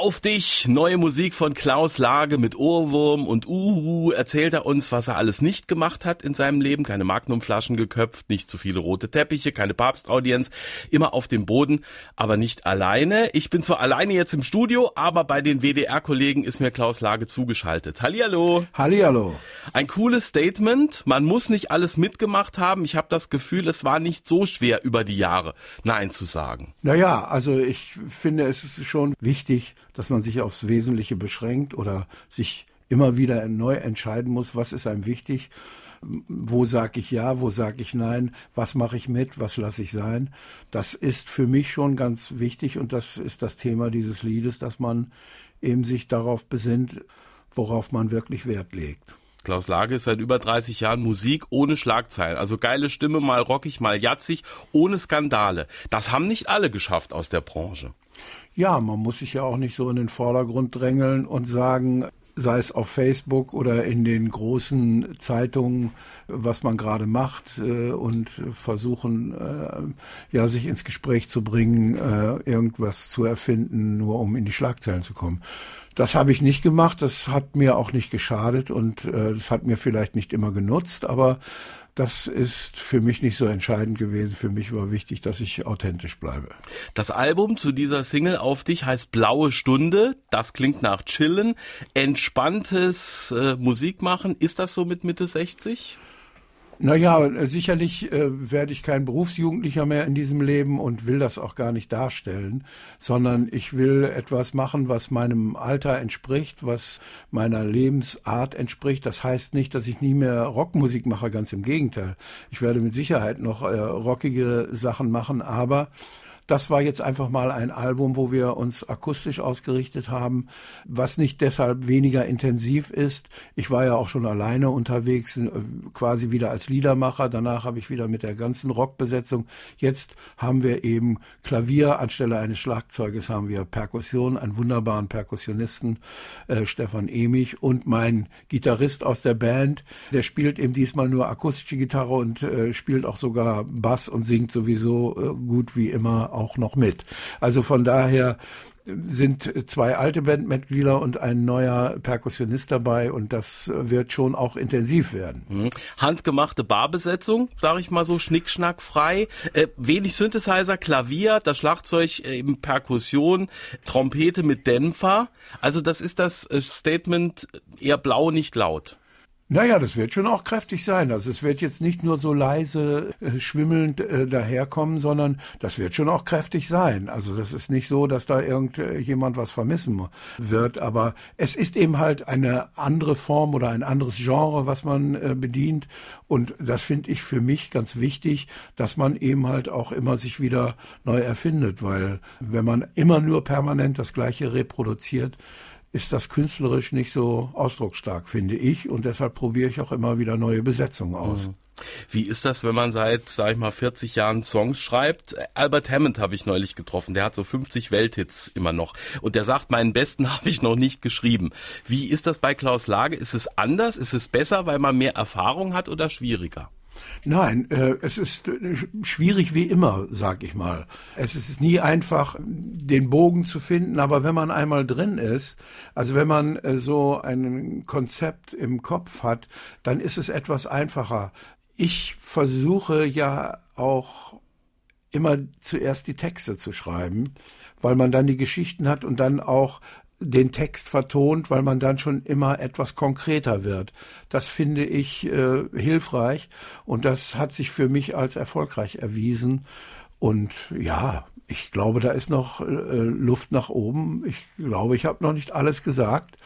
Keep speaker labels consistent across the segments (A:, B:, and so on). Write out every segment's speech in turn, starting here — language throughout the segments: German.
A: Auf dich, neue Musik von Klaus Lage mit Ohrwurm und Uhu. Erzählt er uns, was er alles nicht gemacht hat in seinem Leben. Keine Magnumflaschen geköpft, nicht zu viele rote Teppiche, keine Papstaudienz. Immer auf dem Boden, aber nicht alleine. Ich bin zwar alleine jetzt im Studio, aber bei den WDR-Kollegen ist mir Klaus Lage zugeschaltet. Hallihallo.
B: Hallihallo.
A: Ein cooles Statement. Man muss nicht alles mitgemacht haben. Ich habe das Gefühl, es war nicht so schwer über die Jahre Nein zu sagen.
B: Naja, also ich finde, es ist schon wichtig, dass man sich aufs Wesentliche beschränkt oder sich immer wieder neu entscheiden muss, was ist einem wichtig, wo sage ich ja, wo sage ich nein, was mache ich mit, was lasse ich sein. Das ist für mich schon ganz wichtig und das ist das Thema dieses Liedes, dass man eben sich darauf besinnt, worauf man wirklich Wert legt.
A: Klaus Lage ist seit über 30 Jahren Musik ohne Schlagzeilen. Also geile Stimme, mal rockig, mal jatzig, ohne Skandale. Das haben nicht alle geschafft aus der Branche.
B: Ja, man muss sich ja auch nicht so in den Vordergrund drängeln und sagen, sei es auf Facebook oder in den großen Zeitungen, was man gerade macht äh, und versuchen, äh, ja, sich ins Gespräch zu bringen, äh, irgendwas zu erfinden, nur um in die Schlagzeilen zu kommen. Das habe ich nicht gemacht, das hat mir auch nicht geschadet und das hat mir vielleicht nicht immer genutzt, aber das ist für mich nicht so entscheidend gewesen. Für mich war wichtig, dass ich authentisch bleibe.
A: Das Album zu dieser Single auf dich heißt Blaue Stunde. Das klingt nach Chillen, entspanntes äh, Musikmachen. Ist das so mit Mitte 60?
B: Naja, sicherlich äh, werde ich kein Berufsjugendlicher mehr in diesem Leben und will das auch gar nicht darstellen, sondern ich will etwas machen, was meinem Alter entspricht, was meiner Lebensart entspricht. Das heißt nicht, dass ich nie mehr Rockmusik mache, ganz im Gegenteil. Ich werde mit Sicherheit noch äh, rockige Sachen machen, aber das war jetzt einfach mal ein Album, wo wir uns akustisch ausgerichtet haben, was nicht deshalb weniger intensiv ist. Ich war ja auch schon alleine unterwegs, äh, quasi wieder als Liedermacher. Danach habe ich wieder mit der ganzen Rockbesetzung. Jetzt haben wir eben Klavier anstelle eines Schlagzeuges haben wir Perkussion, einen wunderbaren Perkussionisten, äh, Stefan Emich und mein Gitarrist aus der Band, der spielt eben diesmal nur akustische Gitarre und äh, spielt auch sogar Bass und singt sowieso äh, gut wie immer auch noch mit. Also von daher sind zwei alte Bandmitglieder und ein neuer Perkussionist dabei und das wird schon auch intensiv werden.
A: Mhm. Handgemachte Barbesetzung, sage ich mal so, schnickschnack frei. Äh, wenig Synthesizer, Klavier, das Schlagzeug äh, Perkussion, Trompete mit Dämpfer. Also das ist das äh, Statement eher blau, nicht laut.
B: Naja, das wird schon auch kräftig sein. Also es wird jetzt nicht nur so leise äh, schwimmelnd äh, daherkommen, sondern das wird schon auch kräftig sein. Also das ist nicht so, dass da irgendjemand was vermissen wird. Aber es ist eben halt eine andere Form oder ein anderes Genre, was man äh, bedient. Und das finde ich für mich ganz wichtig, dass man eben halt auch immer sich wieder neu erfindet. Weil wenn man immer nur permanent das Gleiche reproduziert, ist das künstlerisch nicht so ausdrucksstark, finde ich. Und deshalb probiere ich auch immer wieder neue Besetzungen aus. Mhm.
A: Wie ist das, wenn man seit, sag ich mal, 40 Jahren Songs schreibt? Albert Hammond habe ich neulich getroffen. Der hat so 50 Welthits immer noch. Und der sagt, meinen besten habe ich noch nicht geschrieben. Wie ist das bei Klaus Lage? Ist es anders? Ist es besser, weil man mehr Erfahrung hat oder schwieriger?
B: Nein, äh, es ist äh, schwierig wie immer, sag ich mal. Es ist nie einfach, den Bogen zu finden, aber wenn man einmal drin ist, also wenn man äh, so ein Konzept im Kopf hat, dann ist es etwas einfacher. Ich versuche ja auch immer zuerst die Texte zu schreiben, weil man dann die Geschichten hat und dann auch den Text vertont, weil man dann schon immer etwas konkreter wird. Das finde ich äh, hilfreich und das hat sich für mich als erfolgreich erwiesen. Und ja, ich glaube, da ist noch äh, Luft nach oben. Ich glaube, ich habe noch nicht alles gesagt.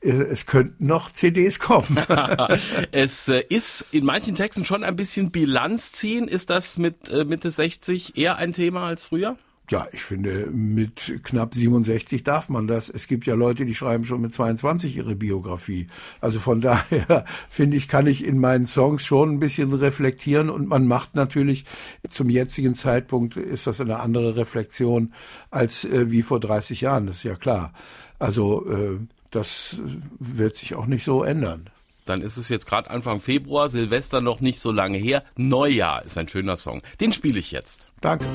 B: Äh, es könnten noch CDs kommen.
A: es äh, ist in manchen Texten schon ein bisschen Bilanz ziehen. Ist das mit äh, Mitte 60 eher ein Thema als früher?
B: Ja, ich finde, mit knapp 67 darf man das. Es gibt ja Leute, die schreiben schon mit 22 ihre Biografie. Also von daher finde ich, kann ich in meinen Songs schon ein bisschen reflektieren und man macht natürlich zum jetzigen Zeitpunkt ist das eine andere Reflexion als äh, wie vor 30 Jahren. Das ist ja klar. Also äh, das wird sich auch nicht so ändern.
A: Dann ist es jetzt gerade Anfang Februar, Silvester noch nicht so lange her. Neujahr ist ein schöner Song. Den spiele ich jetzt.
B: Danke.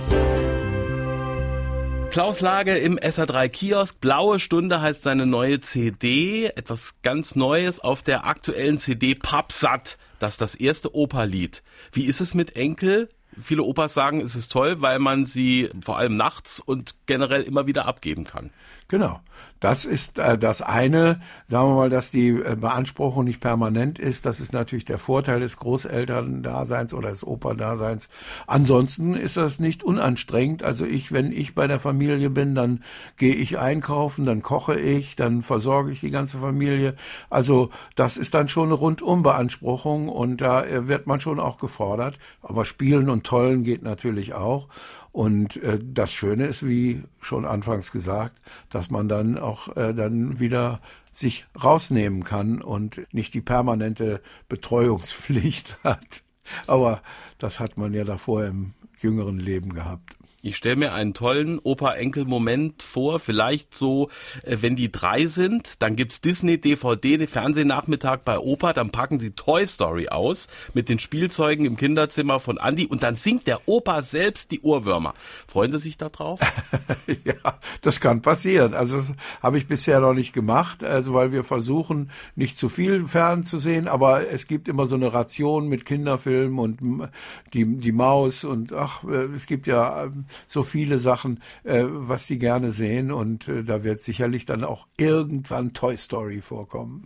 A: Klaus Lage im SA3 Kiosk. Blaue Stunde heißt seine neue CD. Etwas ganz Neues auf der aktuellen CD Papsat. Das ist das erste Operlied. Wie ist es mit Enkel? Viele Opas sagen, es ist toll, weil man sie vor allem nachts und generell immer wieder abgeben kann.
B: Genau. Das ist äh, das eine, sagen wir mal, dass die äh, Beanspruchung nicht permanent ist. Das ist natürlich der Vorteil des Großelterndaseins oder des Operdaseins. Ansonsten ist das nicht unanstrengend. Also ich, wenn ich bei der Familie bin, dann gehe ich einkaufen, dann koche ich, dann versorge ich die ganze Familie. Also das ist dann schon eine Rundumbeanspruchung und da äh, wird man schon auch gefordert. Aber spielen und tollen geht natürlich auch. Und äh, das Schöne ist, wie schon anfangs gesagt, dass man dann auch äh, dann wieder sich rausnehmen kann und nicht die permanente Betreuungspflicht hat. Aber das hat man ja davor im jüngeren Leben gehabt.
A: Ich stelle mir einen tollen Opa-Enkel-Moment vor, vielleicht so, äh, wenn die drei sind, dann gibt's Disney, DVD, Fernsehnachmittag bei Opa, dann packen sie Toy Story aus mit den Spielzeugen im Kinderzimmer von Andy und dann singt der Opa selbst die Ohrwürmer. Freuen Sie sich da drauf?
B: ja, das kann passieren. Also das habe ich bisher noch nicht gemacht, also weil wir versuchen, nicht zu viel fern zu sehen, aber es gibt immer so eine Ration mit Kinderfilmen und die, die Maus und ach, äh, es gibt ja ähm, so viele Sachen, äh, was die gerne sehen und äh, da wird sicherlich dann auch irgendwann Toy Story vorkommen.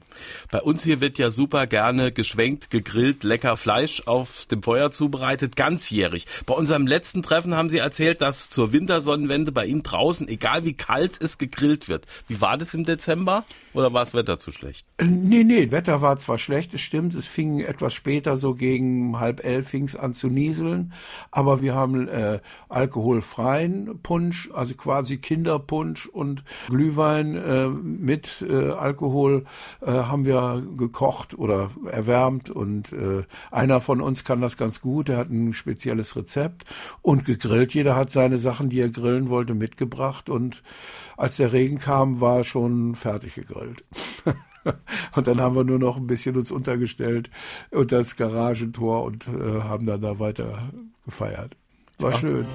A: Bei uns hier wird ja super gerne geschwenkt, gegrillt, lecker Fleisch auf dem Feuer zubereitet, ganzjährig. Bei unserem letzten Treffen haben Sie erzählt, dass zur Wintersonnenwende bei Ihnen draußen, egal wie kalt es gegrillt wird. Wie war das im Dezember oder war das Wetter zu schlecht?
B: Nee, nee, Wetter war zwar schlecht, es stimmt, es fing etwas später, so gegen halb elf fing es an zu nieseln, aber wir haben äh, Alkohol alkoholfreien Punsch, also quasi Kinderpunsch und Glühwein äh, mit äh, Alkohol äh, haben wir gekocht oder erwärmt und äh, einer von uns kann das ganz gut, er hat ein spezielles Rezept und gegrillt. Jeder hat seine Sachen, die er grillen wollte, mitgebracht und als der Regen kam, war schon fertig gegrillt. Und dann haben wir nur noch ein bisschen uns untergestellt unter das Garagentor und äh, haben dann da weiter gefeiert. War ja. schön.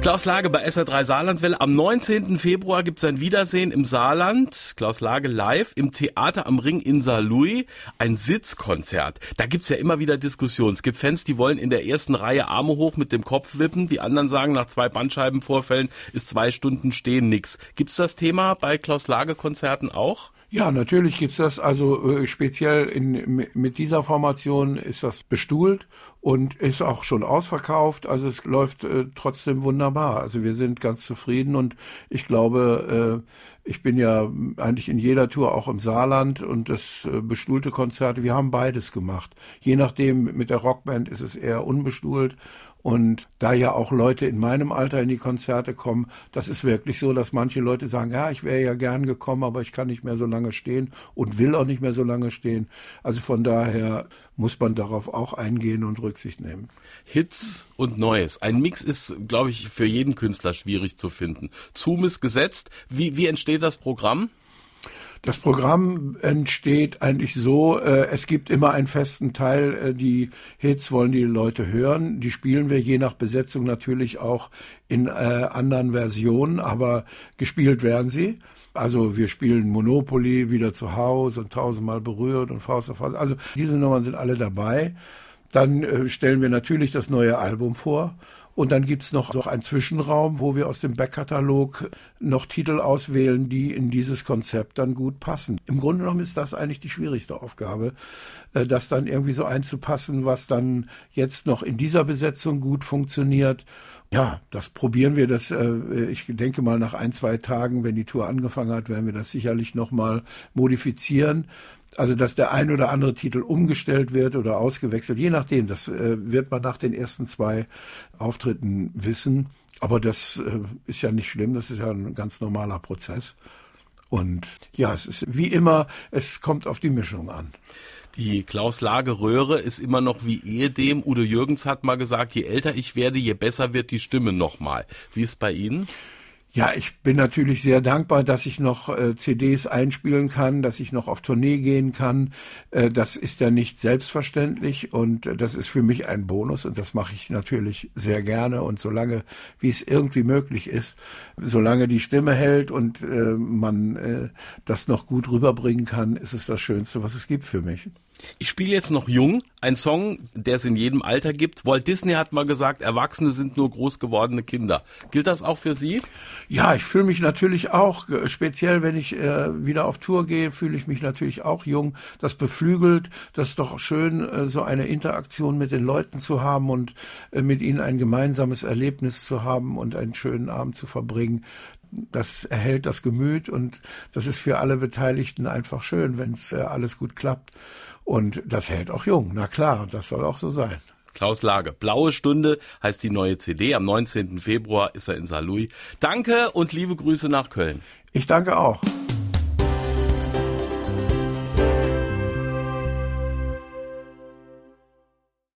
A: Klaus Lage bei SR3 Saarlandwelle. Am 19. Februar gibt es ein Wiedersehen im Saarland. Klaus Lage live im Theater am Ring in Saarlouis. Ein Sitzkonzert. Da gibt's ja immer wieder Diskussionen. Es gibt Fans, die wollen in der ersten Reihe Arme hoch mit dem Kopf wippen. Die anderen sagen, nach zwei Bandscheibenvorfällen ist zwei Stunden stehen nix. Gibt's das Thema bei Klaus Lage Konzerten auch?
B: Ja, natürlich gibt's das. Also äh, speziell in, mit dieser Formation ist das bestuhlt und ist auch schon ausverkauft. Also es läuft äh, trotzdem wunderbar. Also wir sind ganz zufrieden und ich glaube, äh, ich bin ja eigentlich in jeder Tour auch im Saarland und das äh, bestuhlte Konzerte, wir haben beides gemacht. Je nachdem, mit der Rockband ist es eher unbestuhlt und da ja auch Leute in meinem Alter in die Konzerte kommen, das ist wirklich so, dass manche Leute sagen, ja, ich wäre ja gern gekommen, aber ich kann nicht mehr so lange stehen und will auch nicht mehr so lange stehen. Also von daher muss man darauf auch eingehen und Rücksicht nehmen.
A: Hits und Neues. Ein Mix ist, glaube ich, für jeden Künstler schwierig zu finden. Zoom ist gesetzt. Wie, wie entsteht das Programm?
B: Das Programm entsteht eigentlich so, äh, es gibt immer einen festen Teil, äh, die Hits wollen die Leute hören. Die spielen wir je nach Besetzung natürlich auch in äh, anderen Versionen, aber gespielt werden sie. Also wir spielen Monopoly wieder zu Hause und tausendmal berührt und Faust auf Faust. Also diese Nummern sind alle dabei. Dann äh, stellen wir natürlich das neue Album vor. Und dann gibt's noch so einen Zwischenraum, wo wir aus dem Backkatalog noch Titel auswählen, die in dieses Konzept dann gut passen. Im Grunde genommen ist das eigentlich die schwierigste Aufgabe, äh, das dann irgendwie so einzupassen, was dann jetzt noch in dieser Besetzung gut funktioniert ja, das probieren wir. Das, äh, ich denke mal, nach ein, zwei Tagen, wenn die Tour angefangen hat, werden wir das sicherlich nochmal modifizieren. Also, dass der ein oder andere Titel umgestellt wird oder ausgewechselt, je nachdem. Das äh, wird man nach den ersten zwei Auftritten wissen. Aber das äh, ist ja nicht schlimm. Das ist ja ein ganz normaler Prozess. Und ja, es ist wie immer, es kommt auf die Mischung an.
A: Die Klaus Lage Röhre ist immer noch wie ehedem. Udo Jürgens hat mal gesagt, je älter ich werde, je besser wird die Stimme nochmal. Wie ist bei Ihnen?
B: Ja, ich bin natürlich sehr dankbar, dass ich noch äh, CDs einspielen kann, dass ich noch auf Tournee gehen kann. Äh, das ist ja nicht selbstverständlich und äh, das ist für mich ein Bonus und das mache ich natürlich sehr gerne und solange, wie es irgendwie möglich ist, solange die Stimme hält und äh, man äh, das noch gut rüberbringen kann, ist es das Schönste, was es gibt für mich.
A: Ich spiele jetzt noch jung, ein Song, der es in jedem Alter gibt. Walt Disney hat mal gesagt, Erwachsene sind nur groß gewordene Kinder. Gilt das auch für Sie?
B: Ja, ich fühle mich natürlich auch, äh, speziell wenn ich äh, wieder auf Tour gehe, fühle ich mich natürlich auch jung. Das beflügelt, das ist doch schön, äh, so eine Interaktion mit den Leuten zu haben und äh, mit ihnen ein gemeinsames Erlebnis zu haben und einen schönen Abend zu verbringen das erhält das Gemüt und das ist für alle Beteiligten einfach schön, wenn es äh, alles gut klappt. Und das hält auch jung, na klar, das soll auch so sein.
A: Klaus Lage. Blaue Stunde heißt die neue CD. Am 19. Februar ist er in Saarlouis. Danke und liebe Grüße nach Köln.
B: Ich danke auch.